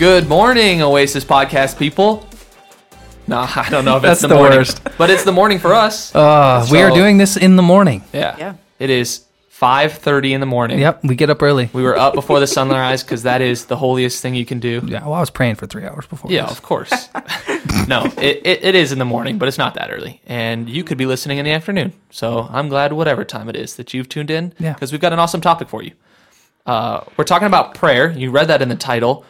Good morning, Oasis podcast people. Nah, I don't know if That's it's the, the morning, worst. but it's the morning for us. Uh, we are doing this in the morning. yeah, Yeah. It is 5:30 in the morning. Yep, we get up early. We were up before the sunrise because that is the holiest thing you can do. Yeah, well, I was praying for three hours before. Yeah, this. of course. no, it, it, it is in the morning, but it's not that early. And you could be listening in the afternoon. So I'm glad whatever time it is that you've tuned in. Yeah. Because we've got an awesome topic for you. Uh, we're talking about prayer. You read that in the title.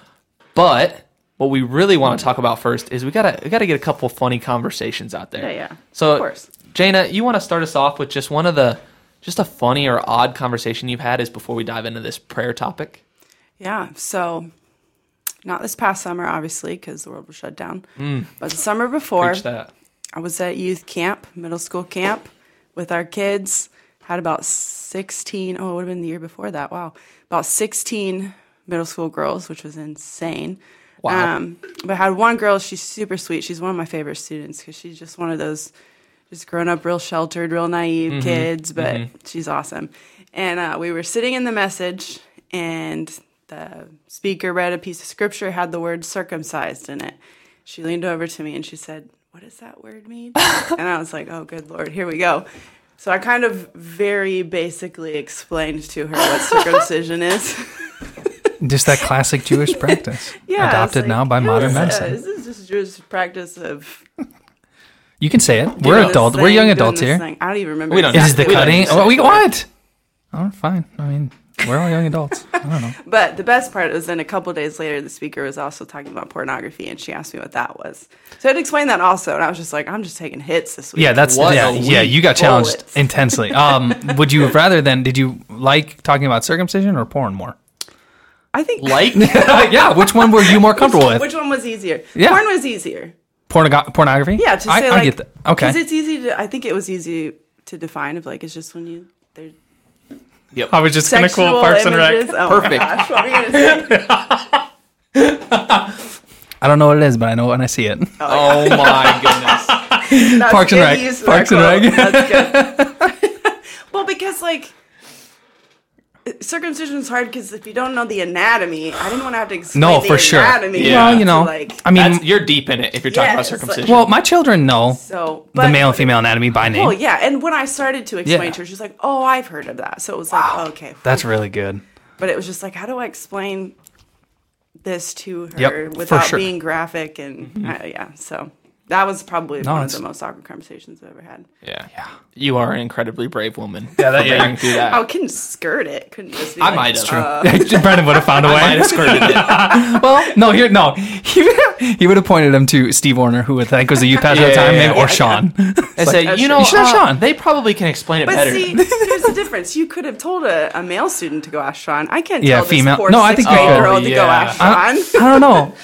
But what we really want to talk about first is we gotta we gotta get a couple funny conversations out there. Yeah, yeah. So Of course. Jana, you want to start us off with just one of the just a funny or odd conversation you've had is before we dive into this prayer topic. Yeah. So, not this past summer, obviously, because the world was shut down. But the summer before, Mm. That. I was at youth camp, middle school camp, with our kids. Had about 16, oh, it would have been the year before that. Wow. About 16 middle school girls, which was insane. Wow. Um, but I had one girl, she's super sweet. She's one of my favorite students because she's just one of those just grown up real sheltered, real naive Mm-hmm. kids, but she's awesome. And uh, we were sitting in the message, and the speaker read a piece of scripture, had the word circumcised in it. She leaned over to me and she said, What does that word mean? and I was like, Oh, good Lord, here we go. So I kind of very basically explained to her what circumcision is. Just that classic Jewish practice, Yeah, adopted like, now by modern this- medicine. uh, This is just Jewish practice of You can say it. We're doing this. We're young adults here. thing. I don't even remember. We don't- Is the cutting? Oh, we but- what? Oh, fine. I mean, we're all young adults. I don't know. But the best part was then a couple days later, the speaker was also talking about pornography, and she asked me what that was. So I'd explain that also, and I was just like, I'm just taking hits this week. Yeah, that's What yeah, a yeah. You got challenged Bullets. intensely. Um, would you rather than? Did you like talking about circumcision or porn more? I think. Like yeah, which one were you more comfortable with? Which one was easier? Yeah. Porn was easier. Pornog- pornography? Yeah, to say I like, get that. Okay. because it's easy to. I think it was easy to define. Of like, it's just when you there's Yep. I was just gonna sexual quote Parks and Rec. images. Oh Perfect. My gosh, what are you gonna say? I don't know what it is, but I know when I see it. Oh, oh my goodness. That's Parks and good Rec. Parks and quote. That's good. well, because like circumcision is hard because if you don't know the anatomy, I didn't want to have to explain No, the for sure. anatomy. Yeah. Well, you know, like I mean, That's, you're deep in it if you're talking Yeah, about it's like- circumcision. well, my children know so the male and female anatomy by name. Oh yeah, and when I started to explain Yeah. to her, she's like, "Oh, I've heard of that." So it was like, oh, "Okay," That's really good. but it was just like, how do I explain this to her Yep, without sure. being graphic? And uh, yeah, so that was probably No, one of it's- the most awkward conversations I've ever had. yeah. yeah. You are an incredibly brave woman. Yeah, that- for yeah. through that. I couldn't skirt it. Couldn't just. Be I like, might have. uh, Brendan would have found a I might way. have skirted it. well, no, here, no. He, he would have pointed him to Steve Warner, who I think was the youth pastor at the Yeah, time, yeah, maybe, yeah. or Sean. I say, That's you know, You should have uh, Sean. They probably can explain it But better. see, here's the difference. You could have told a, a male student to go ask Sean. I can't Yeah, tell female- this poor No, I think sixth you grade could. girl to go Yeah. ask I, Sean. I don't know.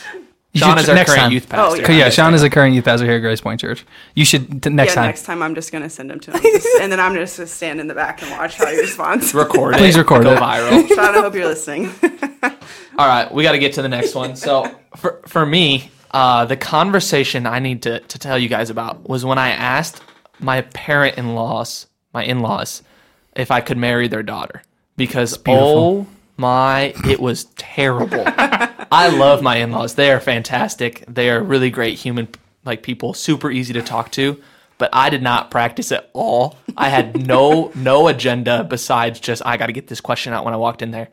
You Sean is our next current time. youth pastor. Oh, Yeah, Sean is a current youth pastor here at Grace Point Church. You should t- next yeah, time. next time I'm just gonna send him to him, and then I'm just gonna stand in the back and watch how he responds. Record it. Please record Go it. viral. Sean, I hope you're listening. All right, we got to get to the next one. So for for me, uh, the conversation I need to to tell you guys about was when I asked my parent in laws, my in laws, if I could marry their daughter because oh my, it was terrible. I love my in laws; they are fantastic. They are really great human like people, super easy to talk to. But I did not practice at all. I had no no agenda besides just I got to get this question out when I walked in there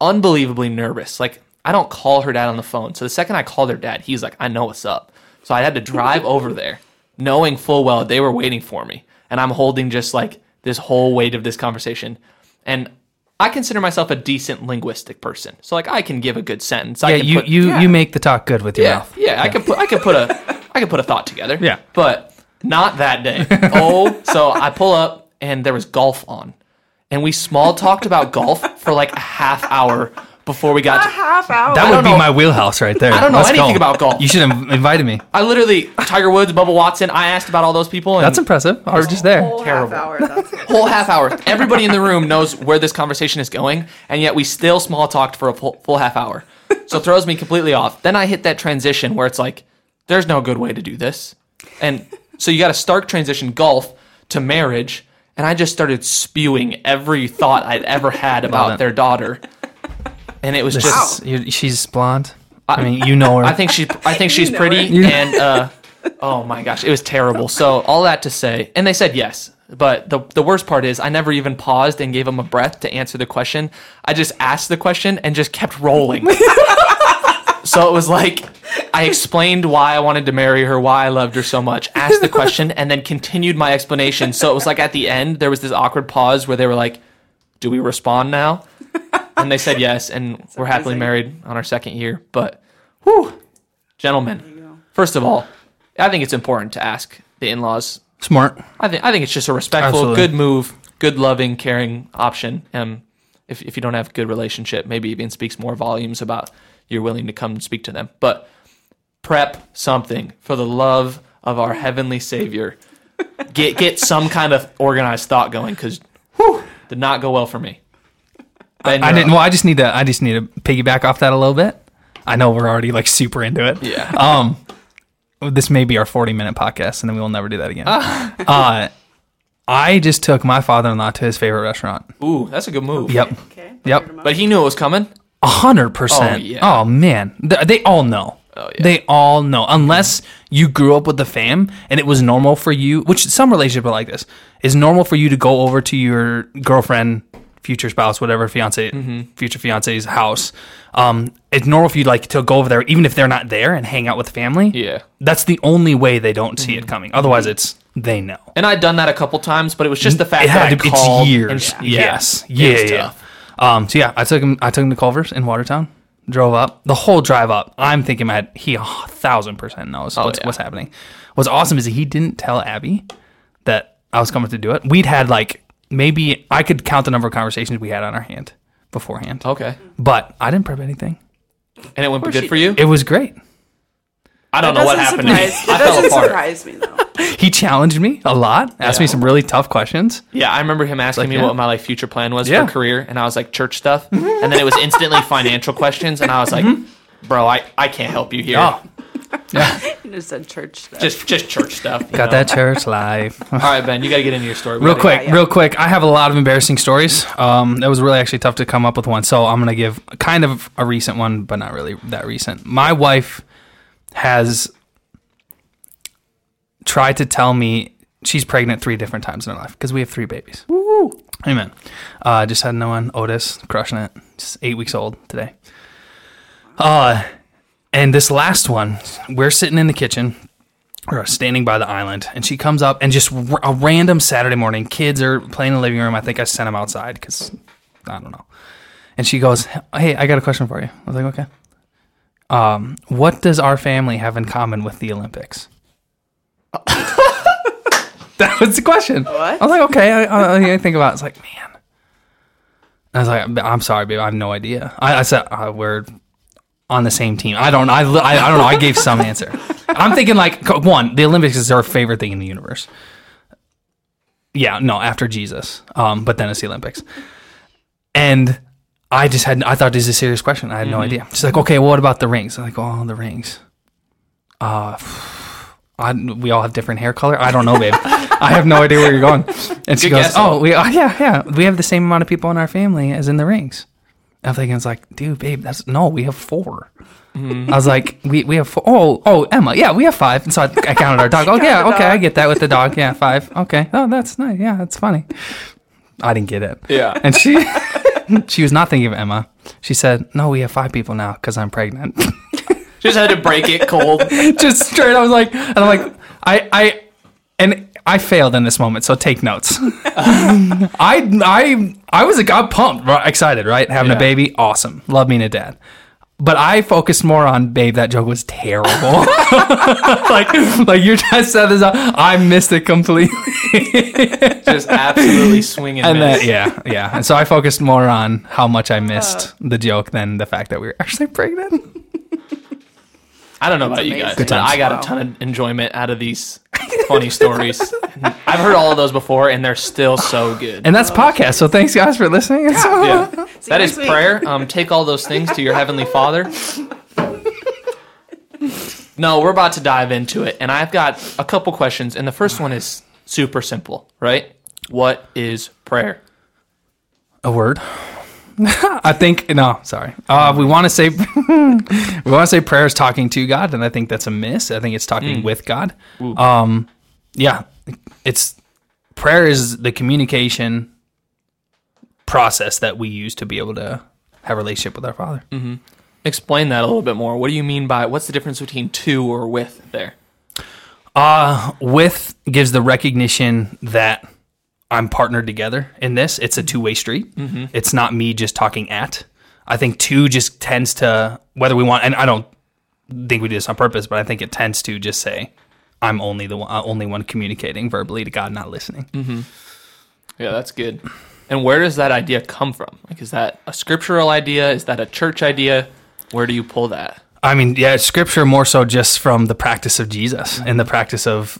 unbelievably nervous. Like I don't call her dad on the phone. So the second I called her dad, he's like, I know what's up. So I had to drive over there, knowing full well they were waiting for me. And I'm holding just like this whole weight of this conversation. And I consider myself a decent linguistic person. So like I can give a good sentence. I Yeah, can you, put, you, yeah. you make the talk good with your yeah, mouth. yeah, I could put I could put a I could put a thought together. Yeah. But not that day. Oh, so I pull up and there was golf on. And we small talked about golf for like a half hour before we got a to half hour. That I would don't be know- my wheelhouse right there. I don't know Let's anything go. about golf. You should have invited me. I literally Tiger Woods, Bubba Watson. I asked about all those people. And That's impressive. I was just there. whole terrible. half hour. That's it. whole half hour. Everybody in the room knows where this conversation is going, and yet we still small talked for a full, full half hour. So it throws me completely off. Then I hit that transition where it's like, there's no good way to do this, and so you got to start transition golf to marriage, and I just started spewing every thought I'd ever had about their daughter, and it was This just is- you- she's blonde. I mean, you know her. I think she I think she's know pretty her. and uh oh my gosh, it was terrible. So all that to say, and they said yes. But the the worst part is I never even paused and gave them a breath to answer the question. I just asked the question and just kept rolling. so it was like I explained why I wanted to marry her, why I loved her so much, asked the question, and then continued my explanation. So it was like at the end there was this awkward pause where they were like, "Do we respond now?" And they said yes, and we're happily married on our second year. But, whew, gentlemen, first of all, I think it's important to ask the in-laws. Smart. I think I think it's just a respectful, Absolutely. good move, good, loving, caring option. Um, if if you don't have a good relationship, maybe even speaks more volumes about you're willing to come and speak to them. But prep something for the love of our heavenly Savior. Get get some kind of organized thought going because did not go well for me. Ben, I you're didn't. Well, I just need to. I just need to piggyback off that a little bit. I know we're already like super into it. Yeah. Um, this may be our forty-minute podcast, and then we will never do that again. uh, I just took my father-in-law to his favorite restaurant. Ooh, that's a good move. Yep. Okay. Yep. But he knew it was coming. A hundred percent. Oh, yeah. Oh man, Th- they all know. Oh, yeah. They all know, unless you grew up with the fam and it was normal for you. Which some relationships are like this is normal for you to go over to your girlfriend, future spouse, whatever fiance, Mm-hmm. future fiance's house. Um, it's normal for you like to go over there, even if they're not there, and hang out with the family. Yeah. that's the only way they don't see Mm-hmm. it coming. Otherwise, it's they know. And I'd done that a couple times, but it was just the fact It that had to, called it's years. and- yes. it Yeah. Yeah. Um, so yeah, I took him. I took him to Culver's in Watertown. Drove up the whole drive up. I'm thinking, my he a thousand percent knows what's, Oh, yeah. what's happening. What's awesome is that he didn't tell Abby that I was coming to do it. We'd had like maybe I could count the number of conversations we had on our hand beforehand, Okay. but I didn't prep anything. And it went good you for you? It was great. I don't That know what doesn't happened. surprise- I That fell doesn't apart. surprise me though. He challenged me a lot. Asked me some really tough questions. Yeah, I remember him asking Like, me yeah. what my like future plan was Yeah. for career, and I was like church stuff, and then it was instantly financial questions, and I was like, mm-hmm. bro, I, I can't help you here. Oh, yeah, You just said church stuff. Just just church stuff. you got know? that church life. All right, Ben, you got to get into your story. We Real gotta- quick, yeah. real quick. I have a lot of embarrassing stories. Um, that was really actually tough to come up with one. So I'm gonna give kind of a recent one, but not really that recent. My wife has tried to tell me she's pregnant three different times in her life because we have three babies. Woo! Amen. Uh, just had no one. Otis crushing it. Just eight weeks old today. Uh, and this last one, we're sitting in the kitchen or standing by the island, and she comes up and just r- a random Saturday morning, kids are playing in the living room. I think I sent them outside because I don't know. And she goes, "Hey, I got a question for you." I was like, "Okay." Um, what does our family have in common with the Olympics? that was the question. What? I was like, "Okay." I, I, I think about. It. It's like, man. I was like, "I'm sorry, babe. I have no idea." I, I said, uh, "We're on the same team. I don't. I, I, I don't know. I gave some answer. I'm thinking like one. The Olympics is our favorite thing in the universe. Yeah, no, after Jesus. Um, but then it's the Olympics, and I just had. I thought this is a serious question. I had no idea. She's like, okay, well, what about the rings? I'm like, oh, the rings. Uh, I, we all have different hair color. I don't know, babe. I have no idea where you're going. And she Good goes, guess, oh, we, uh, yeah, yeah, we have the same amount of people in our family as in the rings. I'm thinking, it's like, dude, babe, that's no, we have 4 mm-hmm. I was like, we, we have four. Oh, oh, Emma, yeah, we have five. And so I, I counted our dog. Oh, yeah, okay, I get that with the dog. Yeah, five. Okay. Oh, that's nice. Yeah, that's funny. I didn't get it. Yeah. And she, she was not thinking of Emma. She said, no, we have five people now because I'm pregnant. Just had to break it cold. Just straight. I was like, and I'm like, I, I, and I failed in this moment. So take notes. I, I, I was like, I'm pumped, right, excited, right? Having Yeah. a baby, awesome. Love being a dad. But I focused more on, babe, that joke was terrible. like, like you just said this, I missed it completely. Just absolutely swinging. And miss. then, yeah, yeah. And so I focused more on how much I missed uh. the joke than the fact that we were actually pregnant. I don't know about you guys, Good but times. I got Wow. a ton of enjoyment out of these funny stories. I've heard all of those before, and they're still so good. And that's podcast. So thanks, guys, for listening. yeah. See That you is next week. prayer. Um, take all those things to your heavenly Father. No, we're about to dive into it, and I've got a couple questions. And the first one is super simple, right? What is prayer? A word. I think no, sorry. Uh, we want to say we want to say prayer is talking to God, and I think that's a miss. I think it's talking with God. Um, yeah, it's prayer is the communication process that we use to be able to have a relationship with our Father. Explain that a little bit more. What do you mean by what's the difference between to or with there? Uh, with gives the recognition that I'm partnered together in this. It's a two way street. It's not me just talking at. I think two just tends to whether we want, and I don't think we do this on purpose, but I think it tends to just say, "I'm only the one, uh, only one communicating verbally to God, not listening." Yeah, that's good. And where does that idea come from? Like, is that a scriptural idea? Is that a church idea? Where do you pull that? I mean, yeah, scripture more so just from the practice of Jesus and the practice of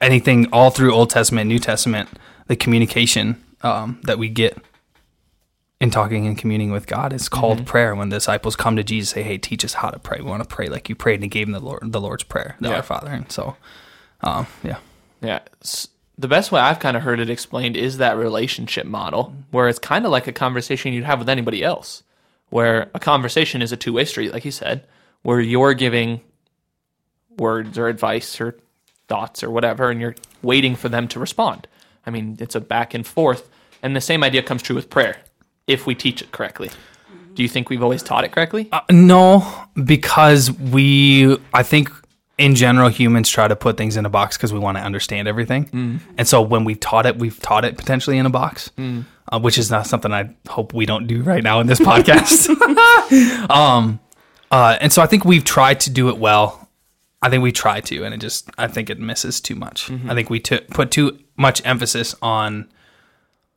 anything all through Old Testament, New Testament, the communication um, that we get in talking and communing with God is called prayer. When the disciples come to Jesus, say, "Hey, teach us how to pray. We want to pray like you prayed," and he gave them the Lord, the Lord's prayer, the Yeah. Our Father. And so, um, yeah, Yeah. The best way I've kind of heard it explained is that relationship model, where it's kind of like a conversation you'd have with anybody else, where a conversation is a two way street, like you said, where you're giving words or advice or thoughts or whatever, and you're waiting for them to respond. I mean, it's a back and forth. And the same idea comes true with prayer, if we teach it correctly. Do you think we've always taught it correctly? Uh, no, because we, I think in general, humans try to put things in a box because we want to understand everything. And so when we've taught it, we've taught it potentially in a box, uh, which is not something I hope we don't do right now in this podcast. um, uh, and so I think we've tried to do it well. I think we try to, and it just, I think it misses too much. I think we t- put too much emphasis on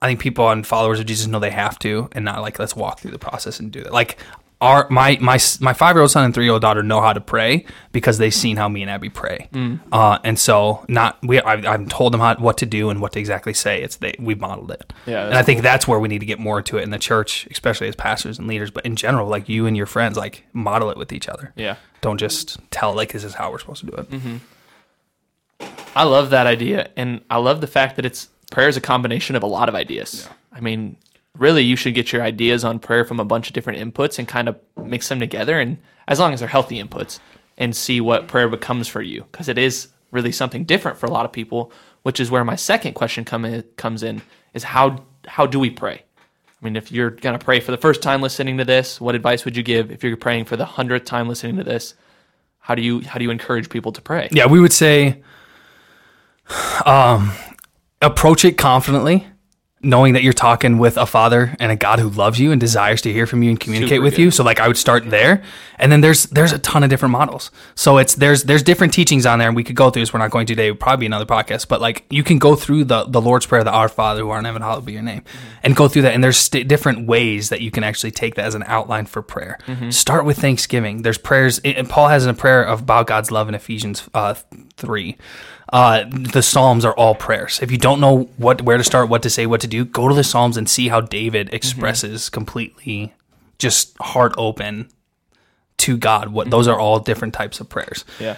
I think people and followers of Jesus know they have to, and not like let's walk through the process and do that. Like our my my my five year old son and three year old daughter know how to pray because they've seen how me and Abby pray, uh, and so not we I, I've told them how, what to do and what to exactly say. It's they we've modeled it, Yeah, and I think that's where we need to get more into it in the church, especially as pastors and leaders, but in general, like you and your friends, like model it with each other. Yeah. Don't just tell like this is how we're supposed to do it. I love that idea, and I love the fact that it's prayer is a combination of a lot of ideas. I mean, really, you should get your ideas on prayer from a bunch of different inputs and kind of mix them together, and as long as they're healthy inputs, and see what prayer becomes for you, because it is really something different for a lot of people. Which is where my second question come in, comes in: is how how do we pray? I mean, if you're gonna pray for the first time listening to this, what advice would you give? If you're praying for the hundredth time listening to this, how do you how do you encourage people to pray? Yeah, we would say um, approach it confidently, knowing that you're talking with a father and a God who loves you and desires to hear from you and communicate Super with good. you. So like I would start there. And then there's there's a ton of different models. So it's there's there's different teachings on there and we could go through this. We're not going to today, probably another podcast, but like you can go through the the Lord's Prayer, the Our Father who art in heaven, hallowed be your name, and go through that. And there's st- different ways that you can actually take that as an outline for prayer. Start with thanksgiving. There's prayers and Paul has a prayer of about God's love in Ephesians uh, three uh, the Psalms are all prayers. If you don't know what where to start, what to say, what to do, go to the Psalms and see how David expresses completely, just heart open to God. What those are all different types of prayers. Yeah.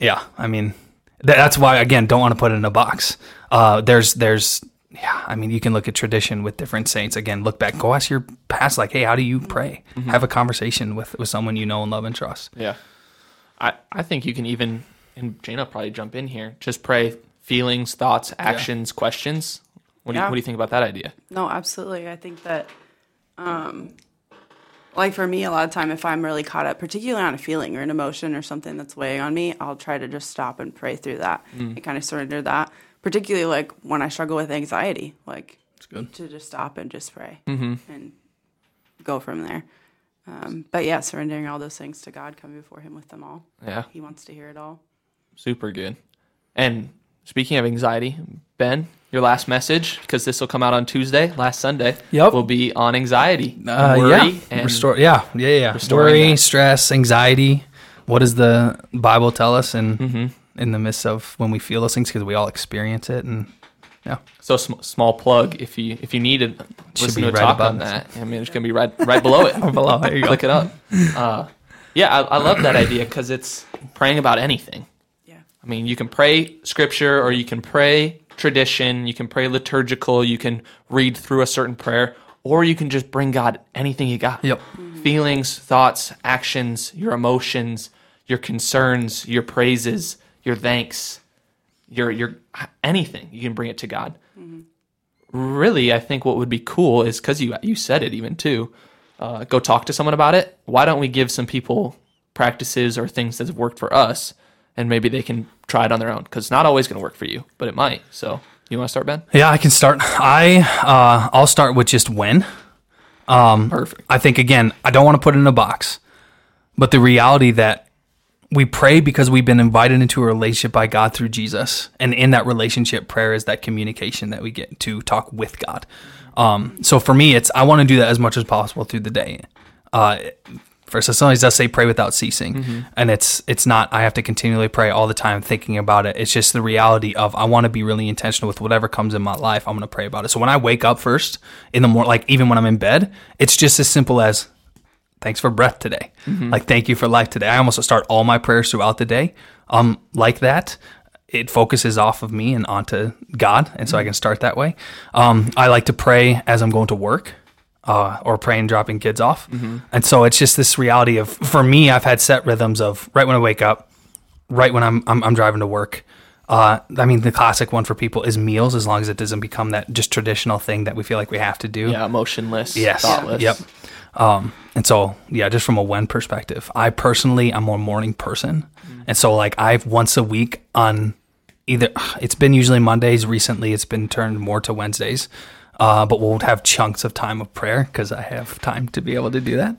Yeah, I mean, th- that's why again, don't want to put it in a box. Uh, there's there's yeah, I mean, you can look at tradition with different saints. Again, look back, go ask your past, like, hey, how do you pray? Have a conversation with with someone you know and love and trust. Yeah. I, I think you can even, and Jane will probably jump in here, just pray feelings, thoughts, actions, questions. What do, you, what do you think about that idea? No, absolutely. I think that, um, like for me, a lot of time, if I'm really caught up, particularly on a feeling or an emotion or something that's weighing on me, I'll try to just stop and pray through that and kind of surrender that. Particularly like when I struggle with anxiety, like It's good. to just stop and just pray and go from there. Um, but yeah, surrendering all those things to God, coming before Him with them all. Yeah. He wants to hear it all. Super good. And speaking of anxiety, Ben, your last message, because this will come out on Tuesday, last Sunday, Yep. will be on anxiety, Uh, worry, yeah, and restore. Yeah, yeah, yeah. Worry, that. stress, anxiety. What does the Bible tell us? And Mm-hmm. in the midst of when we feel those things, because we all experience it, and yeah, So sm- small plug if you if you need to listen be to a right talk above on this. that. I mean, it's gonna be right right below it. below. There you go. Click it up. Uh, yeah, I, I love that idea because it's praying about anything. Yeah. I mean, you can pray scripture or you can pray tradition, you can pray liturgical, you can read through a certain prayer. or you can just bring God anything you got. Yep. Feelings, thoughts, actions, your emotions, your concerns, your praises, your thanks, your your anything. You can bring it to God. Really, I think what would be cool is because you you said it even too. Uh, go talk to someone about it. Why don't we give some people practices or things that have worked for us, and maybe they can try it on their own? Because it's not always going to work for you, but it might. So, you want to start, Ben? Yeah, I can start. I uh, I'll start with just when. Perfect. I think again, I don't want to put it in a box, but the reality that we pray because we've been invited into a relationship by God through Jesus, and in that relationship, prayer is that communication that we get to talk with God. Um, so for me, it's I want to do that as much as possible through the day. Uh, First Thessalonians does say pray without ceasing, and it's it's not I have to continually pray all the time thinking about it. It's just the reality of I want to be really intentional with whatever comes in my life. I'm going to pray about it. So when I wake up first in the morning, like even when I'm in bed, it's just as simple as thanks for breath today. Like thank you for life today. I almost start all my prayers throughout the day um like that. It focuses off of me and onto God, and so I can start that way. Um, I like to pray as I'm going to work uh, or praying dropping kids off. And so it's just this reality of for me, I've had set rhythms of right when I wake up, right when I'm I'm, I'm driving to work. Uh, I mean, the classic one for people is meals, as long as it doesn't become that just traditional thing that we feel like we have to do. Yeah, emotionless. Yes. Thoughtless. Yep. Um, and so, yeah, just from a when perspective, I personally, I'm more morning person. And so, like, I've once a week on either, it's been usually Mondays. Recently, it's been turned more to Wednesdays. Uh, but we'll have chunks of time of prayer because I have time to be able to do that.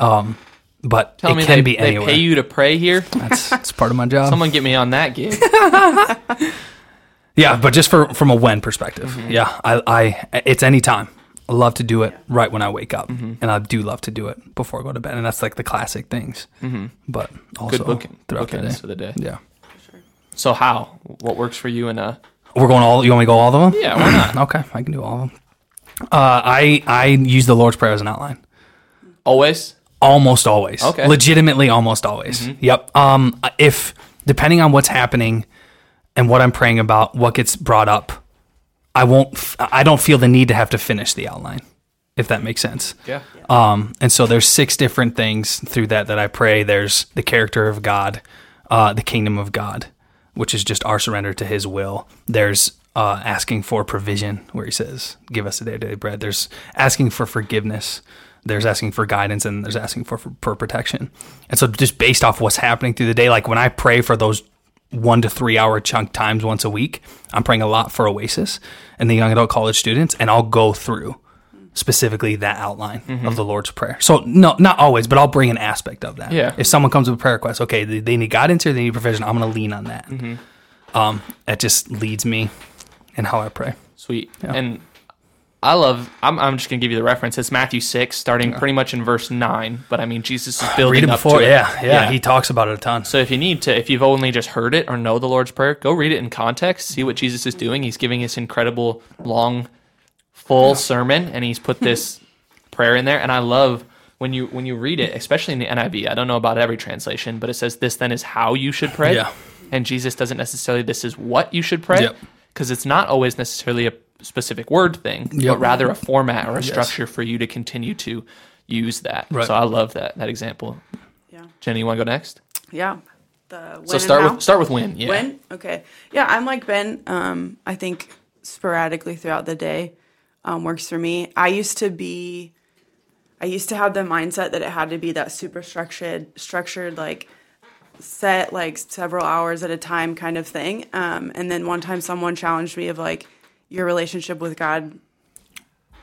Um, but Tell it me can they, be they anywhere. pay you to pray here. That's, that's part of my job. Someone get me on that gig. Yeah, but just for from a when perspective, Mm-hmm. yeah, I, I it's any time. I love to do it right when I wake up, Mm-hmm. and I do love to do it before I go to bed, and that's like the classic things. But also Good booking. throughout the day. bookends for the day. Yeah, So how? What works for you in uh? We're going all. You want me to go all of them? Yeah, why not? Okay, I can do all of them. Uh, I I use the Lord's prayer as an outline. Always. Almost always. Okay. Mm-hmm. Legitimately, almost always. Yep. Um, if depending on what's happening and what I'm praying about, what gets brought up, I won't. f- I don't feel the need to have to finish the outline, if that makes sense. Yeah. Um, and so there's six different things through that that I pray. There's the character of God, uh, the kingdom of God, which is just our surrender to His will. There's uh, asking for provision, where He says, "Give us today daily bread." There's asking for forgiveness. There's asking for guidance, and there's asking for, for for protection. And so, just based off what's happening through the day, like when I pray for those one to three hour chunk times once a week, I'm praying a lot for Oasis and the young adult college students, and I'll go through specifically that outline of the Lord's Prayer. So no, not always, but I'll bring an aspect of that. Yeah. If someone comes with a prayer request, okay, they, they need guidance or they need provision, I'm going to lean on that. Um, that just leads me in how I pray. Sweet. And I love. I'm. I'm just gonna give you the reference. It's Matthew six, starting pretty much in verse nine. But I mean, Jesus is building Read it up before, to it. yeah, yeah, He talks about it a ton. So if you need to, if you've only just heard it or know the Lord's Prayer, go read it in context. See what Jesus is doing. He's giving this incredible, long, full sermon, and he's put this prayer in there. And I love when you when you read it, especially in the NIV. I don't know about every translation, but it says this then is how you should pray. Yeah. And Jesus doesn't necessarily this is what you should pray Yep. because it's not always necessarily a specific word thing, Yep. but rather a format or a structure for you to continue to use that. Right. So I love that that example. Yeah. Jenny, you want to go next? Yeah. The So start with start with when. Yeah. When? Okay. Yeah, I'm like Ben. Um, I think sporadically throughout the day um, works for me. I used to be, I used to have the mindset that it had to be that super structured, structured like set like several hours at a time kind of thing. Um, and then one time someone challenged me of like your relationship with God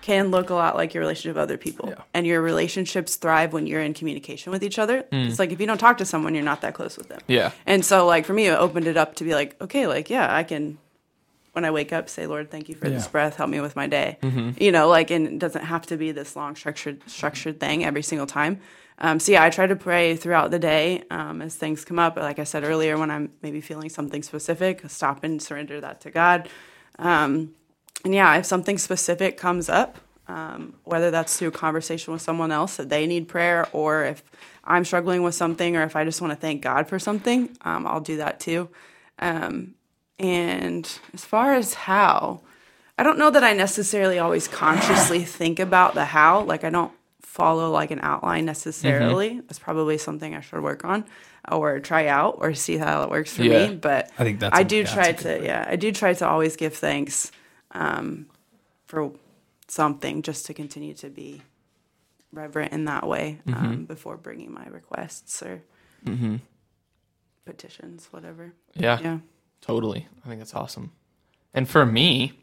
can look a lot like your relationship with other people. Yeah. And your relationships thrive when you're in communication with each other. It's like if you don't talk to someone, you're not that close with them. Yeah. And so, like, for me, it opened it up to be like, okay, like, yeah, I can, when I wake up, say, Lord, thank you for this breath. Help me with my day. You know, like, and it doesn't have to be this long, structured, structured thing every single time. Um, so, yeah, I try to pray throughout the day um, as things come up. Like I said earlier, when I'm maybe feeling something specific, stop and surrender that to God. Um, and yeah, if something specific comes up, um, whether that's through a conversation with someone else that they need prayer, or if I'm struggling with something, or if I just want to thank God for something, um, I'll do that too. Um, and as far as how, I don't know that I necessarily always consciously think about the how. Like I don't follow like an outline necessarily. Mm-hmm. That's probably something I should work on or try out or see how it works for Yeah. me. But I think that's I do yeah, try a to yeah, I do try to always give thanks um, for something just to continue to be reverent in that way um, Mm-hmm. before bringing my requests or petitions, whatever. Yeah. Yeah. Totally. I think that's awesome. And for me,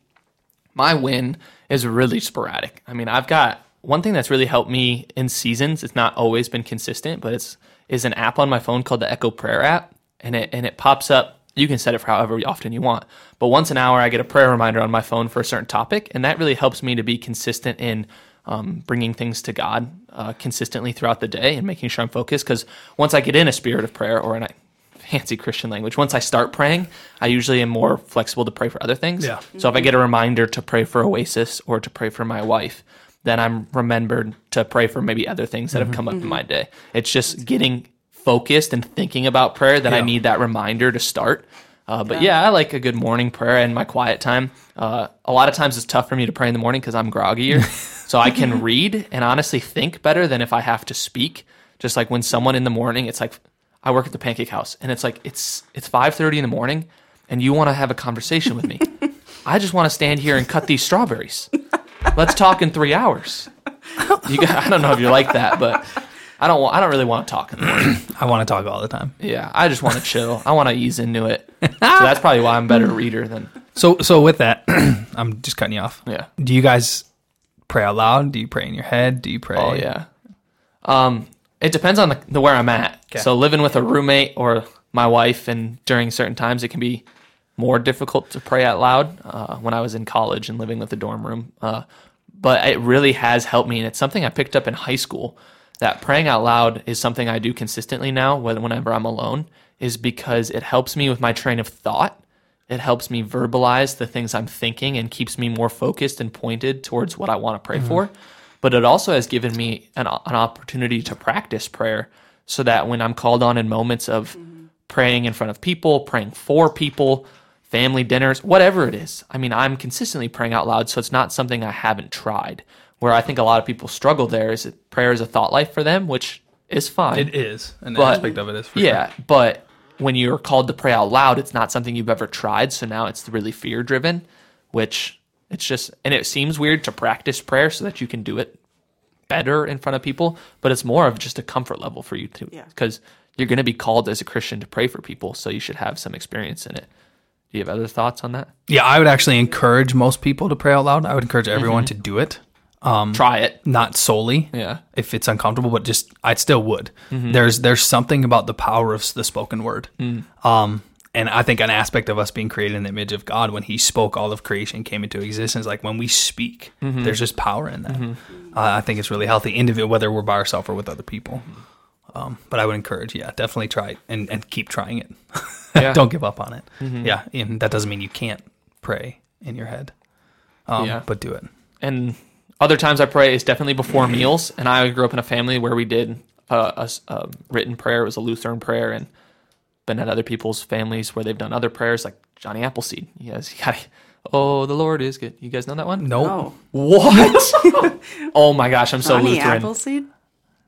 my win is really sporadic. I mean, I've got one thing that's really helped me in seasons. It's not always been consistent, but it's is an app on my phone called the Echo Prayer app, and it and it pops up. You can set it for however often you want, but once an hour, I get a prayer reminder on my phone for a certain topic, and that really helps me to be consistent in um, bringing things to God uh, consistently throughout the day and making sure I'm focused. Because once I get in a spirit of prayer or in a fancy Christian language. Once I start praying, I usually am more flexible to pray for other things. Yeah. So if I get a reminder to pray for Oasis or to pray for my wife, then I'm remembered to pray for maybe other things that have come up in my day. It's just getting focused and thinking about prayer that I need that reminder to start. Uh, but yeah. I like a good morning prayer and my quiet time. Uh, a lot of times it's tough for me to pray in the morning because I'm groggier. so I can read and honestly think better than if I have to speak. Just like when someone in the morning, it's like I work at the Pancake House, and it's like it's it's five thirty in the morning, and you want to have a conversation with me. I just want to stand here and cut these strawberries. Let's talk in three hours. You got, I don't know if you're like that, but I don't I don't really want to talk in the. I want to talk all the time. Yeah, I just want to chill. I want to ease into it. So that's probably why I'm a better reader than So so with that, I'm just cutting you off. yeah. Do you guys pray out loud? Do you pray in your head? Do you pray? Oh yeah. Um, it depends on the, the where I'm at. Okay. So living with a roommate or my wife, and during certain times, it can be more difficult to pray out loud. Uh, when I was in college and living with a dorm room, uh, but it really has helped me, and it's something I picked up in high school. That praying out loud is something I do consistently now, when- whenever I'm alone, is because it helps me with my train of thought. It helps me verbalize the things I'm thinking and keeps me more focused and pointed towards what I want to pray for. But it also has given me an, an opportunity to practice prayer so that when I'm called on in moments of praying in front of people, praying for people, family dinners, whatever it is, I mean, I'm consistently praying out loud. So it's not something I haven't tried. Where I think a lot of people struggle there is that prayer is a thought life for them, which is fine. It is. An But- aspect of it is for Yeah, sure. but when you're called to pray out loud, it's not something you've ever tried. So now it's really fear driven, which it's just, and it seems weird to practice prayer so that you can do it better in front of people, but it's more of just a comfort level for you too. Yeah. Because you're going to be called as a Christian to pray for people, so you should have some experience in it. Do you have other thoughts on that? Yeah, I would actually encourage most people to pray out loud. I would encourage mm-hmm. everyone to do it. Um, Try it. Not solely. Yeah. If it's uncomfortable, but just I still would. Mm-hmm. There's there's something about the power of the spoken word. Mm. Um and I think an aspect of us being created in the image of God, when He spoke, all of creation came into existence. Like when we speak, there's just power in that. Uh, I think it's really healthy, individual, whether we're by ourselves or with other people. Um, but I would encourage, yeah, definitely try it and, and keep trying it. Yeah. Don't give up on it. Yeah, and that doesn't mean you can't pray in your head. Um, Yeah. But do it. and other times I pray is definitely before meals. And I grew up in a family where we did a written prayer. It was a Lutheran prayer, and been at other people's families where they've done other prayers, like Johnny Appleseed. You guys, you got oh, the Lord is good. You guys know that one? Nope. Oh, What? oh my gosh, I'm so Lutheran. Johnny Lutheran. Appleseed.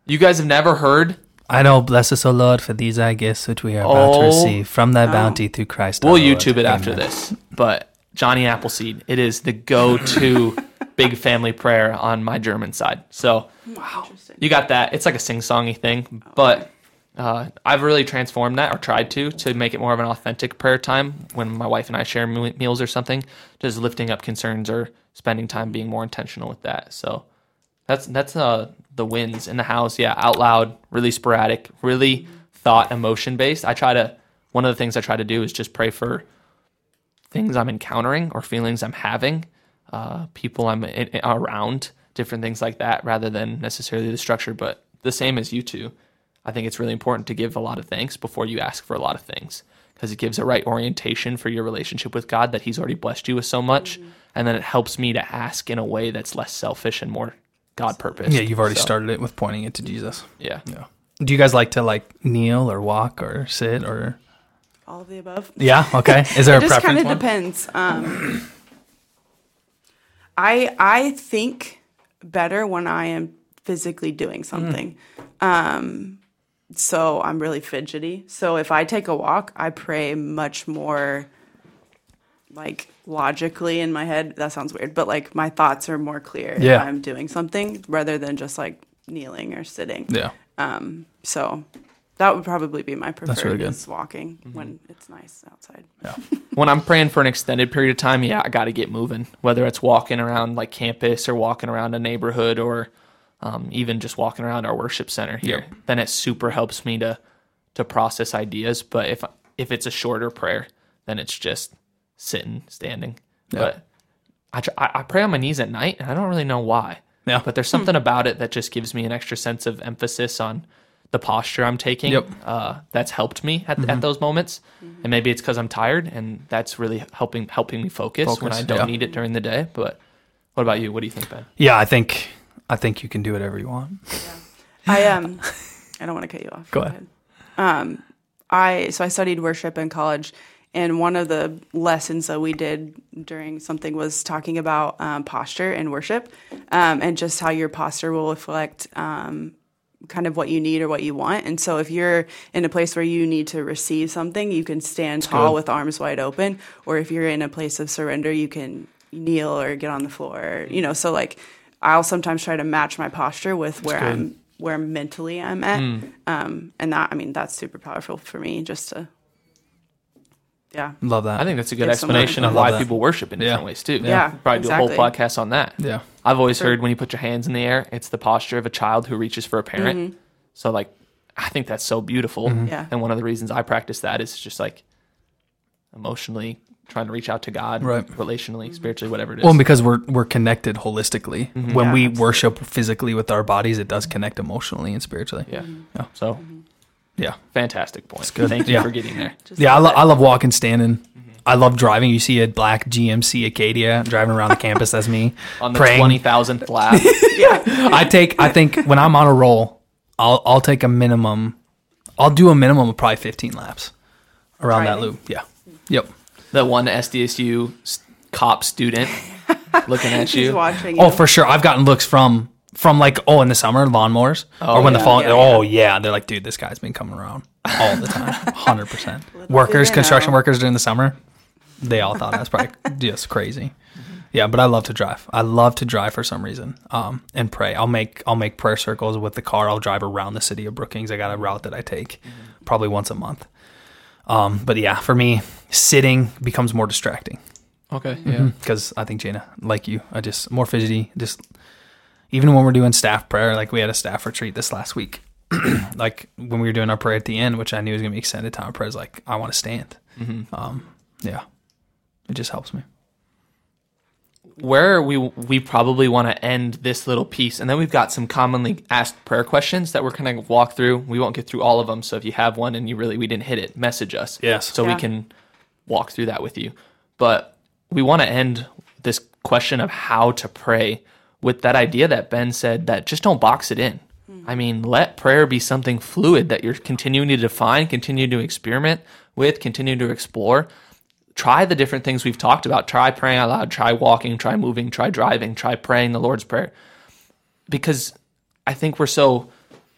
You guys have never heard? I know, bless us, O Lord, for these thy gifts which we are about Oh. to receive from thy oh. bounty through Christ. We'll our Lord. YouTube it after Amen. this. But Johnny Appleseed, it is the go-to big family prayer on my German side. So Interesting. you got that. It's like a sing-songy thing, but uh, I've really transformed that or tried to to make it more of an authentic prayer time when my wife and I share me- meals or something, just lifting up concerns or spending time being more intentional with that. So that's that's uh the wins in the house. Yeah, out loud, really sporadic, really thought emotion based. I try to one of the things I try to do is just pray for things I'm encountering or feelings I'm having, uh, people I'm i- i- around, different things like that, rather than necessarily the structure. But the same as you two, I think it's really important to give a lot of thanks before you ask for a lot of things because it gives a right orientation for your relationship with God that He's already blessed you with so much, and then it helps me to ask in a way that's less selfish and more God purpose. Yeah, you've already started it with pointing it to Jesus. Yeah. Yeah. Do you guys like to like kneel or walk or sit or? All of the above. Yeah. Okay. Is there It a just kind of depends. Um, I I think better when I am physically doing something. Um, so I'm really fidgety. So if I take a walk, I pray much more like logically in my head. That sounds weird, but like my thoughts are more clear Yeah. if I'm doing something rather than just like kneeling or sitting. Yeah. Um, so that would probably be my preferred really good. is walking when it's nice outside. Yeah. when I'm praying for an extended period of time, yeah, I got to get moving. Whether it's walking around like campus or walking around a neighborhood or um, even just walking around our worship center here, then it super helps me to to process ideas. But if if it's a shorter prayer, then it's just sitting, standing. But I, tr- I pray on my knees at night, and I don't really know why. Yeah. But there's something about it that just gives me an extra sense of emphasis on the posture I'm taking. Yep. Uh, that's helped me at, at those moments, and maybe it's because I'm tired, and that's really helping helping me focus, when I don't yeah. need it during the day. But what about you? What do you think, Ben? Yeah, I think I think you can do whatever you want. I um, I don't want to cut you off. Go ahead. Um, I so I studied worship in college, and one of the lessons that we did during something was talking about um, posture in worship, um, and just how your posture will reflect um, kind of what you need or what you want. And so if you're in a place where you need to receive something, you can stand tall good. with arms wide open, or if you're in a place of surrender, you can kneel or get on the floor. You know, so like I'll sometimes try to match my posture with where. I'm where mentally I'm at. Um, and that, I mean, that's super powerful for me just to, yeah. Love that. I think that's a good Give explanation of why that. people worship in different Yeah. ways too. Yeah, probably do a whole podcast on that. yeah. I've always heard when you put your hands in the air, it's the posture of a child who reaches for a parent. Mm-hmm. So like, I think that's so beautiful. Yeah. And one of the reasons I practice that is just like emotionally trying to reach out to God, Right. relationally, spiritually, whatever it is. Well, because we're we're connected holistically. Mm-hmm. When Yeah, we absolutely. worship physically with our bodies, it does connect emotionally and spiritually. yeah. Mm-hmm. Yeah. So mm-hmm. Yeah. fantastic point. good. Thank you Yeah. for getting there. Just Yeah, I, love lo- I love walking, standing. I love driving. You see a black GMC Acadia driving around the campus. That's me. On the praying. twenty thousandth lap. Yeah, I take. I think when I'm on a roll, I'll I'll take a minimum. I'll do a minimum of probably 15 laps around that loop. Yeah. Yep. The one SDSU cop student looking at He's you. watching. Oh, you. for sure. I've gotten looks from from like oh in the summer lawnmowers or when the fall. yeah, oh yeah, they're like, dude, this guy's been coming around all the time, hundred percent. Workers, construction know. workers during the summer, they all thought I was probably just crazy. Yeah, but I love to drive. I love to drive for some reason. Um, and pray. I'll make I'll make prayer circles with the car. I'll drive around the city of Brookings. I got a route that I take, probably once a month. Um, but yeah, for me, sitting becomes more distracting Okay. Yeah. because I think Jana, like you, I just more fidgety. Just even when we're doing staff prayer, like we had a staff retreat this last week. like when we were doing our prayer at the end, which I knew was gonna be extended time of prayer, is like I want to stand. Um, yeah, it just helps me. Where we we probably want to end this little piece, and then we've got some commonly asked prayer questions that we're going to walk through. We won't get through all of them, so if you have one and you really we didn't hit it, message us. Yes. so we can walk through that with you. But we want to end this question of how to pray with that idea that Ben said that just don't box it in. Hmm. I mean, let prayer be something fluid that you're continuing to define, continue to experiment with, continue to explore try the different things we've talked about. Try praying out loud, try walking, try moving, try driving, try praying the Lord's Prayer. Because I think we're so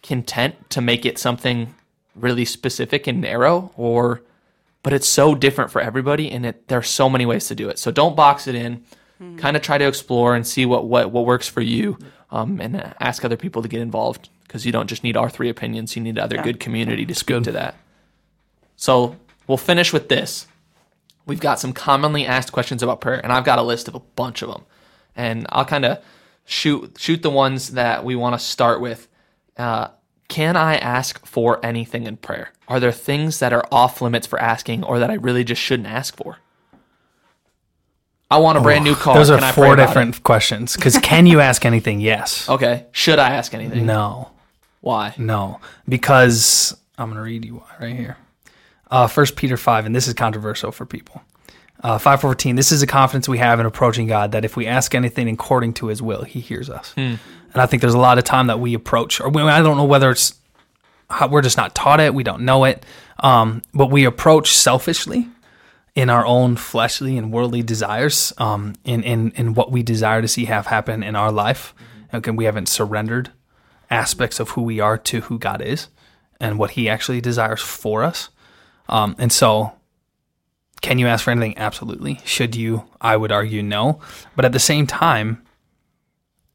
content to make it something really specific and narrow or but it's so different for everybody and it there are so many ways to do it. So don't box it in. Kind of try to explore and see what what, what works for you um, and ask other people to get involved because you don't just need our three opinions, you need other good community to speak good. to that. So we'll finish with this we've got some commonly asked questions about prayer, and I've got a list of a bunch of them. And I'll kind of shoot shoot the ones that we want to start with. Uh, can I ask for anything in prayer? Are there things that are off limits for asking, or that I really just shouldn't ask for? I want a brand new car. Those are Can four different questions. Because can you ask anything? Yes. Okay. Should I ask anything? No. Why? No, because I'm going to read you right here. Uh, First Peter five, and this is controversial for people. Uh, five fourteen. This is a confidence we have in approaching God that if we ask anything according to His will, He hears us. And I think there's a lot of time that we approach, or we, I don't know whether it's how, we're just not taught it, we don't know it, um, but we approach selfishly in our own fleshly and worldly desires, um, in, in, in what we desire to see have happen in our life. Okay, we haven't surrendered aspects of who we are to who God is and what He actually desires for us. Um, and so, can you ask for anything? Absolutely. Should you? I would argue no. But at the same time,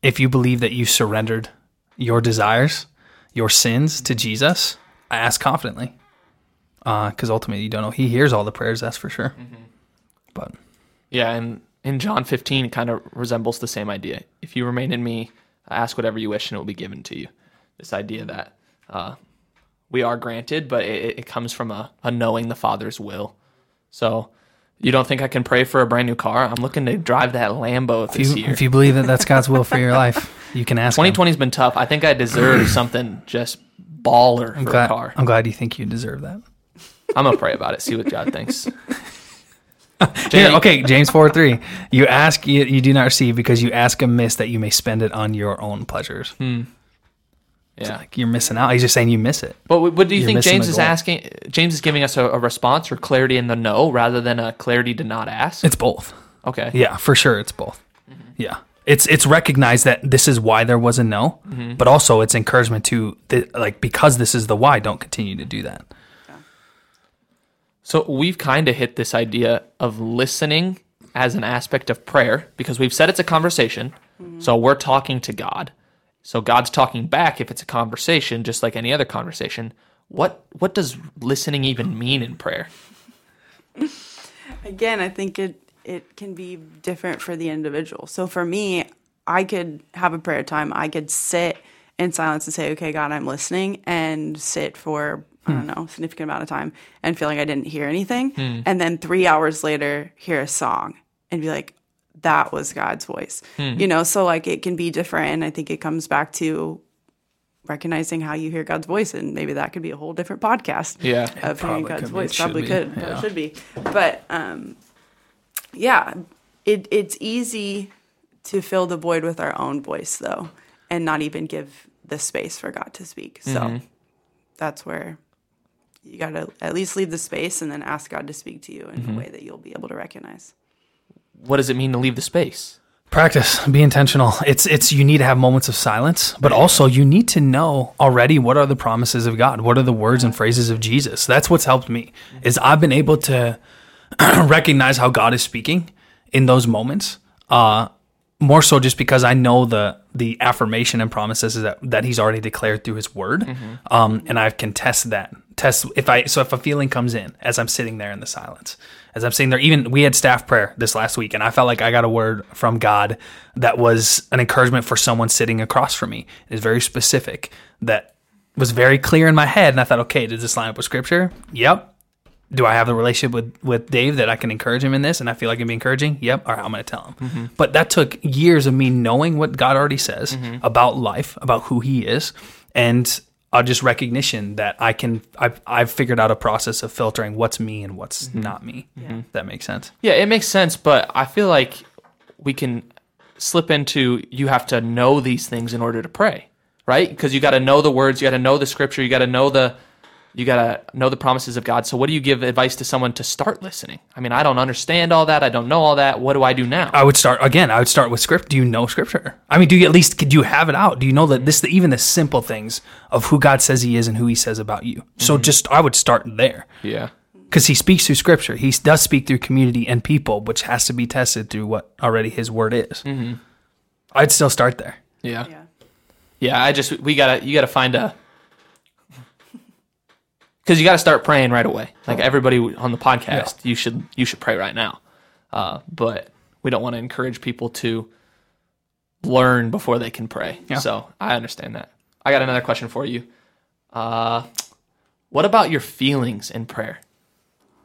if you believe that you surrendered your desires, your sins to Jesus, I ask confidently. Because ultimately, you don't know. He hears all the prayers, that's for sure. But Yeah, and in John 15, it kind of resembles the same idea. If you remain in me, ask whatever you wish and it will be given to you. This idea that uh, we are granted, but it, it comes from a, a knowing the Father's will. So you don't think I can pray for a brand new car? I'm looking to drive that Lambo if this you, year. if you believe that that's God's will for your life, you can ask. him. 2020's been tough. I think I deserve something just baller I'm for glad, a car. I'm glad you think you deserve that. I'm gonna pray about it. See what God thinks. Here, okay, James 4 3. You ask, you, you do not receive because you ask amiss that you may spend it on your own pleasures. Hmm. Yeah. Like you're missing out. He's just saying you miss it. But what do you You're think James is asking? James is giving us a, a response or clarity in the no rather than a clarity to not ask. It's both. Okay. Yeah, for sure, it's both. Mm-hmm. Yeah, it's it's recognized that this is why there was a no, mm-hmm. but also it's encouragement to the, like because this is the why. Don't continue to do that. So we've kind of hit this idea of listening as an aspect of prayer because we've said it's a conversation. Mm-hmm. So we're talking to God. So God's talking back if it's a conversation, just like any other conversation. What what does listening even mean in prayer? Again, I think it it can be different for the individual. So for me, I could have a prayer time. I could sit in silence and say, "Okay, God, I'm listening," and sit for I don't hmm. know, significant amount of time and feel like I didn't hear anything, hmm. and then three hours later hear a song and be like, "That was God's voice." You know, so like it can be different, and I think it comes back to recognizing how you hear God's voice, and maybe that could be a whole different podcast Yeah. of hearing God's voice. Probably be. could. Yeah. It should be. But um, yeah, it it's easy to fill the void with our own voice though, and not even give the space for God to speak. So Mm-hmm. that's where you got to at least leave the space and then ask God to speak to you in Mm-hmm. a way that you'll be able to recognize. What does it mean to leave the space? Practice, be intentional. It's it's you need to have moments of silence, but also you need to know already what are the promises of God, what are the words and phrases of Jesus. That's what's helped me. Is I've been able to recognize how God is speaking in those moments. Uh, more so just because I know the the affirmation and promises that that He's already declared through His Word, um, and I can test that. Test if I so if a feeling comes in as I'm sitting there in the silence, as I'm sitting there. Even we had staff prayer this last week, and I felt like I got a word from God that was an encouragement for someone sitting across from me. It is very specific that was very clear in my head, and I thought, okay, does this line up with Scripture? Yep do I have the relationship with with Dave that I can encourage him in this and I feel like I can be encouraging? Yep. All right, I'm going to tell him. Mm-hmm. But that took years of me knowing what God already says mm-hmm. about life, about who He is, and uh, just recognition that I can. I've I've figured out a process of filtering what's me and what's mm-hmm. not me. If That makes sense. Yeah, it makes sense, but I feel like we can slip into you have to know these things in order to pray, right? Because you got to know the words, you got to know the scripture, you got to know the you got to know the promises of God. So what do you give advice to someone to start listening? I mean, I don't understand all that. I don't know all that. What do I do now? I would start again. I would start with script. Do you know scripture? I mean, do you at least do you have it out? Do you know that this even the simple things of who God says He is and who He says about you? So mm-hmm. just I would start there. yeah. because he speaks through scripture. He does speak through community and people, which has to be tested through what already his word is. Mm-hmm. I'd still start there. Yeah. Yeah. Yeah, I just we gotta you gotta find a because you gotta start praying right away. Like everybody on the podcast, you should you should pray right now. Uh, but we don't want to encourage people to learn before they can pray. Yeah. So I understand that. I got another question for you. Uh, what about your feelings in prayer?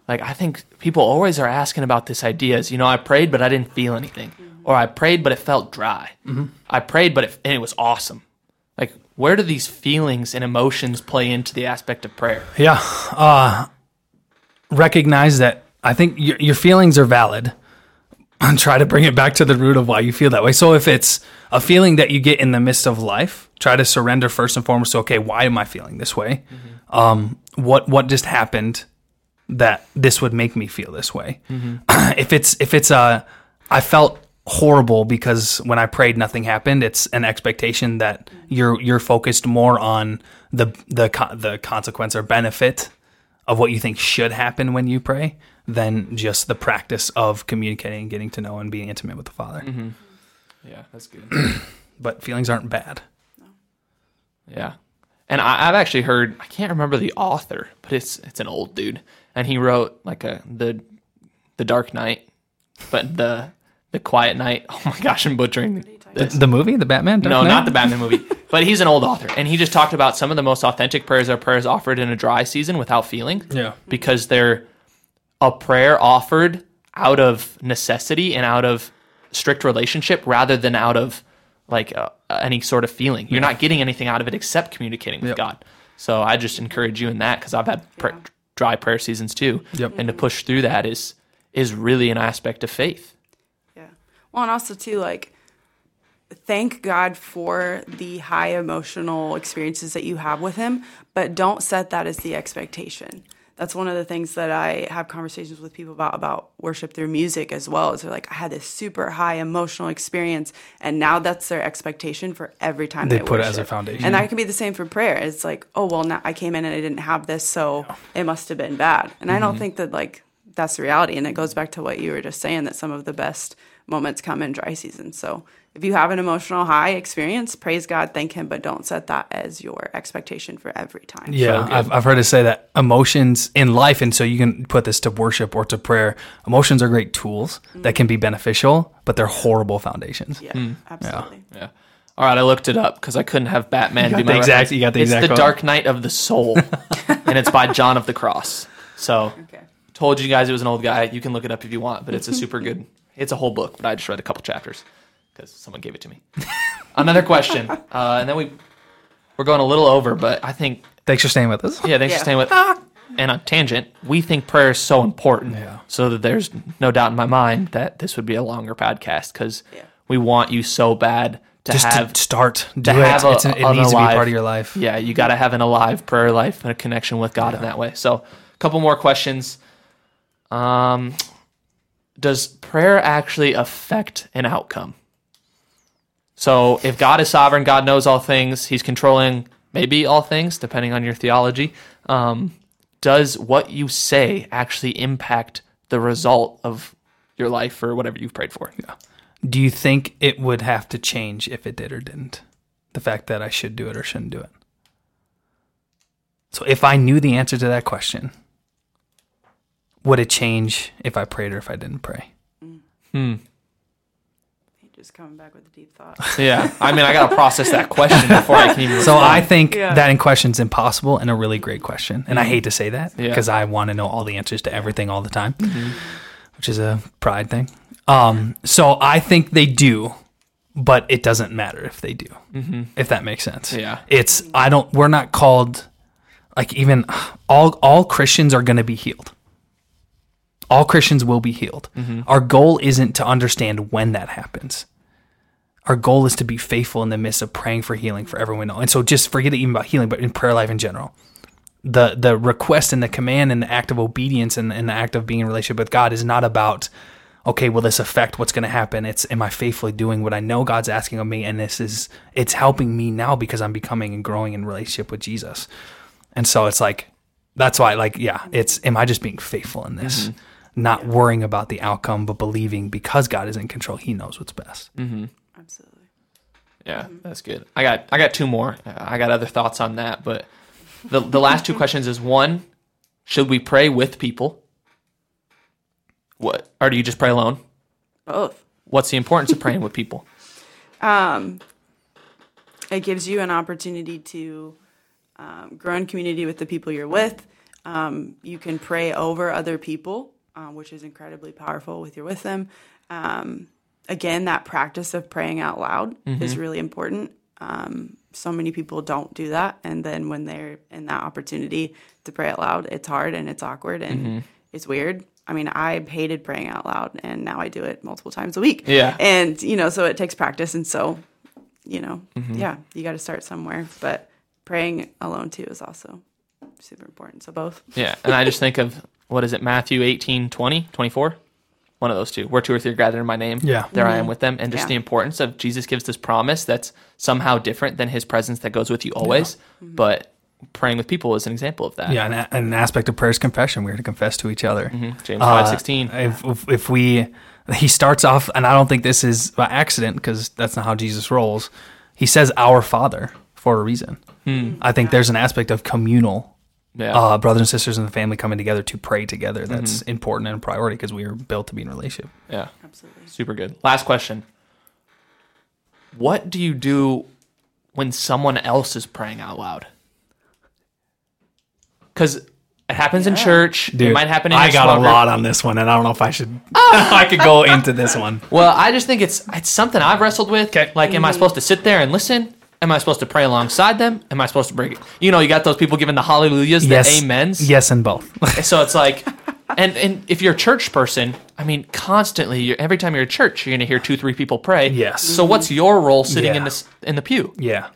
Like I think people always are asking about this idea. Is you know I prayed but I didn't feel anything, or I prayed but it felt dry. I prayed but it, and it was awesome. Where do these feelings and emotions play into the aspect of prayer? Yeah. Uh, recognize that I think your, your feelings are valid and try to bring it back to the root of why you feel that way. So if it's a feeling that you get in the midst of life, try to surrender first and foremost. to, Okay, why am I feeling this way? Um, what what just happened that this would make me feel this way. if it's if it's a I felt horrible because when I prayed nothing happened, it's an expectation that you're you're focused more on the the the consequence or benefit of what you think should happen when you pray than just the practice of communicating, getting to know and being intimate with the Father. Mm-hmm. Yeah, that's good. But feelings aren't bad. Yeah, and I, I've actually heard I can't remember the author, but it's it's an old dude, and he wrote like a the the Dark Knight, but the the Quiet Night. Oh my gosh, I'm butchering. The, the movie, the Batman? Dark No, Knight? not the Batman movie. But he's an old author, and he just talked about some of the most authentic prayers are prayers offered in a dry season without feeling. Yeah. because they're a prayer offered out of necessity and out of strict relationship rather than out of like uh, any sort of feeling. You're not getting anything out of it except communicating with Yep. God. So I just encourage you in that because I've had pr- dry prayer seasons too, Yep. and to push through that is is really an aspect of faith. Well, and also too, like, thank God for the high emotional experiences that you have with Him, but don't set that as the expectation. That's one of the things that I have conversations with people about about worship through music as well. Is they're like, I had this super high emotional experience, and now that's their expectation for every time They they, put it as a foundation. And that can be the same for prayer. It's like, oh well, now I came in and I didn't have this, so it must have been bad. And I Mm-hmm. don't think that like that's the reality. And it goes back to what you were just saying that some of the best moments come in dry season. So if you have an emotional high experience, praise God, thank Him, but don't set that as your expectation for every time. Yeah, I've, I've heard it say that emotions in life, and so you can put this to worship or to prayer. Emotions are great tools mm-hmm. that can be beneficial, but they're horrible foundations. Yeah, mm. absolutely. Yeah. All right, I looked it up because I couldn't have Batman got be my exact- reference. you got the it's exact the quote. Dark Night of the Soul, and it's by John of the Cross. So, Okay. told you guys it was an old guy. You can look it up if you want, but it's a super good. It's a whole book, but I just read a couple chapters because someone gave it to me. Another question, uh, and then we we're going a little over, but I think Thanks for staying with us. yeah, thanks Yeah. for staying with. And on tangent, we think prayer is so important, Yeah. so that there's no doubt in my mind that this would be a longer podcast because Yeah. we want you so bad to Just have to start, do to it. have a- It's- it an needs to be part of your life. Yeah, you got to have an alive prayer life and a connection with God in that way. So, a couple more questions. Um, does prayer actually affect an outcome? So, if God is sovereign, God knows all things, He's controlling maybe all things, depending on your theology. Um, does what you say actually impact the result of your life or whatever you've prayed for? Yeah. Do you think it would have to change if it did or didn't? The fact that I should do it or shouldn't do it. So if I knew the answer to that question, would it change if I prayed or if I didn't pray? Hmm. Just coming back with a deep thought. Yeah, I mean, I got to process that question before I can even. So I think Yeah. that in question's impossible and a really great question. And I mm-hmm. hate to say that Yeah. because I want to know all the answers to everything all the time, mm-hmm. which is a pride thing. Um, so I think they do, but it doesn't matter if they do, mm-hmm. if that makes sense. Yeah. It's I don't. We're not called like even all all Christians are going to be healed. All Christians will be healed. Mm-hmm. Our goal isn't to understand when that happens our goal is to be faithful in the midst of praying for healing for everyone. And so just forget it even about healing, but in prayer life in general. The the request and the command and the act of obedience and, and the act of being in relationship with God is not about, okay, will this affect what's gonna happen? It's am I faithfully doing what I know God's asking of me? And this is it's helping me now because I'm becoming and growing in relationship with Jesus. And so it's like that's why like yeah, it's am I just being faithful in this? Mm-hmm. Not worrying about the outcome, but believing because God is in control, He knows what's best. Absolutely. Yeah, that's good. I got I got two more. Uh, I got other thoughts on that, but the the last two questions is one, should we pray with people? What or do you just pray alone? Both. What's the importance of praying with people? Um, it gives you an opportunity to um, grow in community with the people you're with. Um, you can pray over other people, um, which is incredibly powerful with you're with them. Um, again, that practice of praying out loud is really important. Um, so many people don't do that, and then when they're in that opportunity to pray out loud, it's hard and it's awkward and it's weird. I mean, I hated praying out loud, and now I do it multiple times a week. Yeah. and you know, so it takes practice, and so you know, Mm-hmm. yeah, you got to start somewhere. But praying alone too is also super important. So both. Yeah, and I just think of what is it, Matthew 18, 20, 24? One of those two. Where two or three are gathered in my name. Yeah. There I am mm-hmm. with them. And just Yeah. the importance of Jesus gives this promise that's somehow different than his presence that goes with you always. Mm-hmm. But praying with people is an example of that. Yeah, and a- an aspect of prayer is confession. We're to confess to each other. Mm-hmm. James Uh, five sixteen. If, if if we, he starts off, and I don't think this is by accident because that's not how Jesus rolls. He says "Our Father" for a reason. Hmm. I think there's an aspect of communal, Yeah. uh, brothers and sisters in the family coming together to pray together. That's important and a priority because we are built to be in relationship. yeah. Absolutely. Super good. Last question. What do you do when someone else is praying out loud? Because it happens in church. it might happen in I got small a lot on this one, and I don't know if I should. I could go into this one. Well, I just think it's it's something I've wrestled with. Okay. Like, am I supposed to sit there and listen? Am I supposed to pray alongside them? Am I supposed to break it? You know, you got those people giving the hallelujahs, the Yes, amens. Yes, and both. So it's like, and and if you're a church person, I mean, constantly, you're, every time you're at church, you're going to hear two, three people pray. Yes. So what's your role sitting in this in the pew? yeah.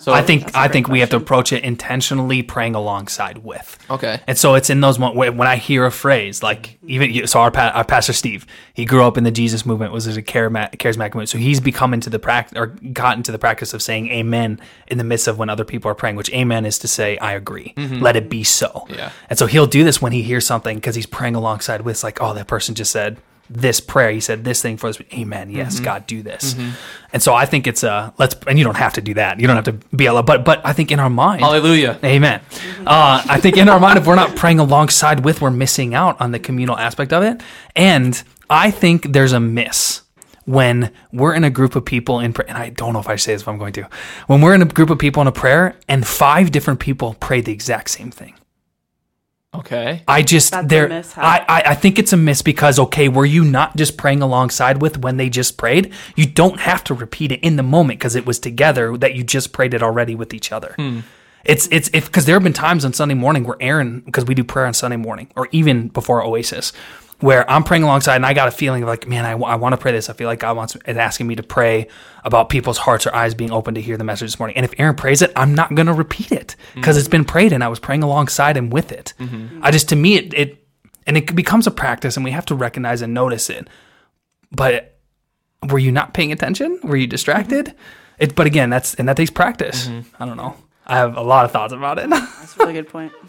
So I think I think we have to approach it intentionally, praying alongside with. Okay. And so it's in those moments when I hear a phrase like even so our, pa- our pastor Steve he grew up in the Jesus movement was a charismatic, charismatic movement so he's become into the practice or gotten to the practice of saying amen in the midst of when other people are praying which amen is to say I agree let it be so Yeah. and so he'll do this when he hears something because he's praying alongside with like oh that person just said this prayer he said this thing for us amen yes mm-hmm. God do this mm-hmm. and so I think it's a let's and you don't have to do that you don't have to be a but but I think in our mind hallelujah. Amen. Uh, I think in our mind, if we're not praying alongside with, we're missing out on the communal aspect of it. And I think there's a miss when we're in a group of people in prayer. And I don't know if I say this, if I'm going to. When we're in a group of people in a prayer and five different people pray the exact same thing. Okay. I just That's there. I, I I think it's a miss because okay, were you not just praying alongside with when they just prayed? You don't have to repeat it in the moment because it was together that you just prayed it already with each other. Hmm. It's it's if because there have been times on Sunday morning where Aaron because we do prayer on Sunday morning or even before Oasis. Where I'm praying alongside, and I got a feeling of like, man, I, want to pray this. I feel like God wants is asking me to pray about people's hearts or eyes being open to hear the message this morning. And if Aaron prays it, I'm not going to repeat it because it's mm-hmm. been prayed, and I was praying alongside him with it. Mm-hmm. I just to me it, it and it becomes a practice, and we have to recognize and notice it. But were you not paying attention? Were you distracted? Mm-hmm. It, but again, that's and that takes practice. I don't know. I have a lot of thoughts about it. That's a really good point.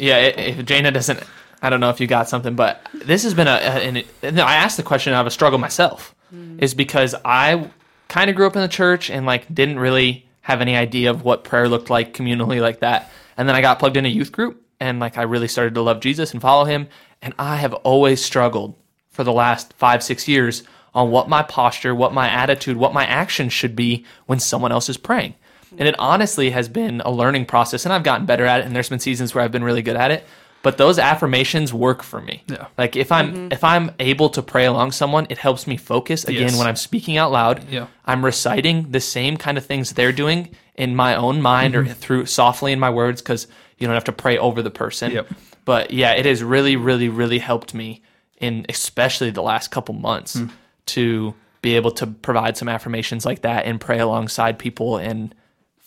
Yeah. If Jana doesn't, I don't know if you got something, but this has been a. a and, I asked the question out of a struggle myself, hmm. is because I kind of grew up in the church and like didn't really have any idea of what prayer looked like communally like that, and then I got plugged in a youth group and like I really started to love Jesus and follow Him, and I have always struggled for the last five six years on what my posture, what my attitude, what my actions should be when someone else is praying. And it honestly has been a learning process, and I've gotten better at it. And there's been seasons where I've been really good at it. But those affirmations work for me. Yeah. Like if I'm mm-hmm. if I'm able to pray along someone, it helps me focus. Again, Yes. when I'm speaking out loud, Yeah. I'm reciting the same kind of things they're doing in my own mind or mm-hmm. through softly in my words because you don't have to pray over the person. Yep. But yeah, it has really, really, really helped me in especially the last couple months hmm. to be able to provide some affirmations like that and pray alongside people and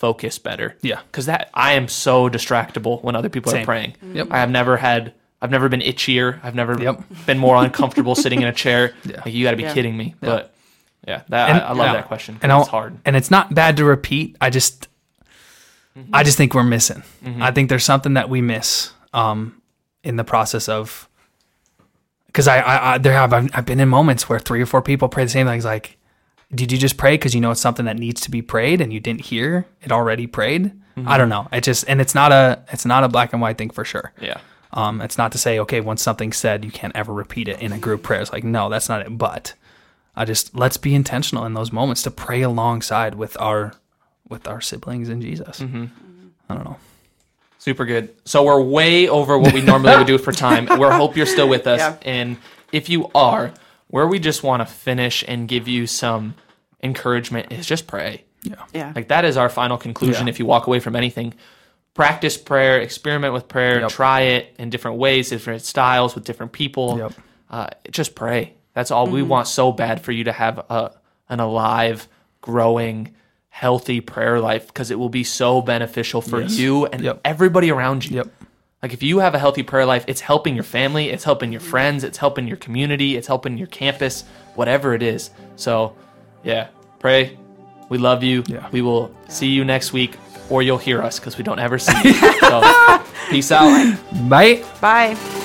focus better. Yeah. Because that I am so distractible when other people Same. are praying. Yep. I have never had I've never been itchier. I've never Yep. been more uncomfortable sitting in a chair. Yeah. Like you got to be Yeah. kidding me. But yeah, that And- I, I love yeah. that question. and it's I'll- hard. And it's not bad to repeat. I just, I just think we're missing. I think there's something that we miss um, in the process of, because I, I, I, there have I've, I've been in moments where three or four people pray the same things. Like, did you just pray because you know it's something that needs to be prayed and you didn't hear it already prayed? I don't know. It just and it's not a it's not a black and white thing for sure. Yeah. Um, it's not to say, okay, once something's said, you can't ever repeat it in a group prayer. It's like, no, that's not it. But I just let's be intentional in those moments to pray alongside with our with our siblings in Jesus. I don't know. Super good. So we're way over what we normally would do for time. We hope you're still with us. Yeah. And if you are, where we just want to finish and give you some encouragement is just pray. Yeah. Like that is our final conclusion. Yeah. If you walk away from anything, practice prayer, experiment with prayer, Yep. try it in different ways, different styles with different people. Yep. Uh, just pray. That's all we want so bad for you to have a an alive, growing, healthy prayer life because it will be so beneficial for Yes. you and Yep. everybody around you. Yep. Like if you have a healthy prayer life, it's helping your family, it's helping your friends, it's helping your community, it's helping your campus, whatever it is. So, yeah, pray. We love you. Yeah. We will see you next week, or you'll hear us because we don't ever see you. so, peace out. Bye. Bye.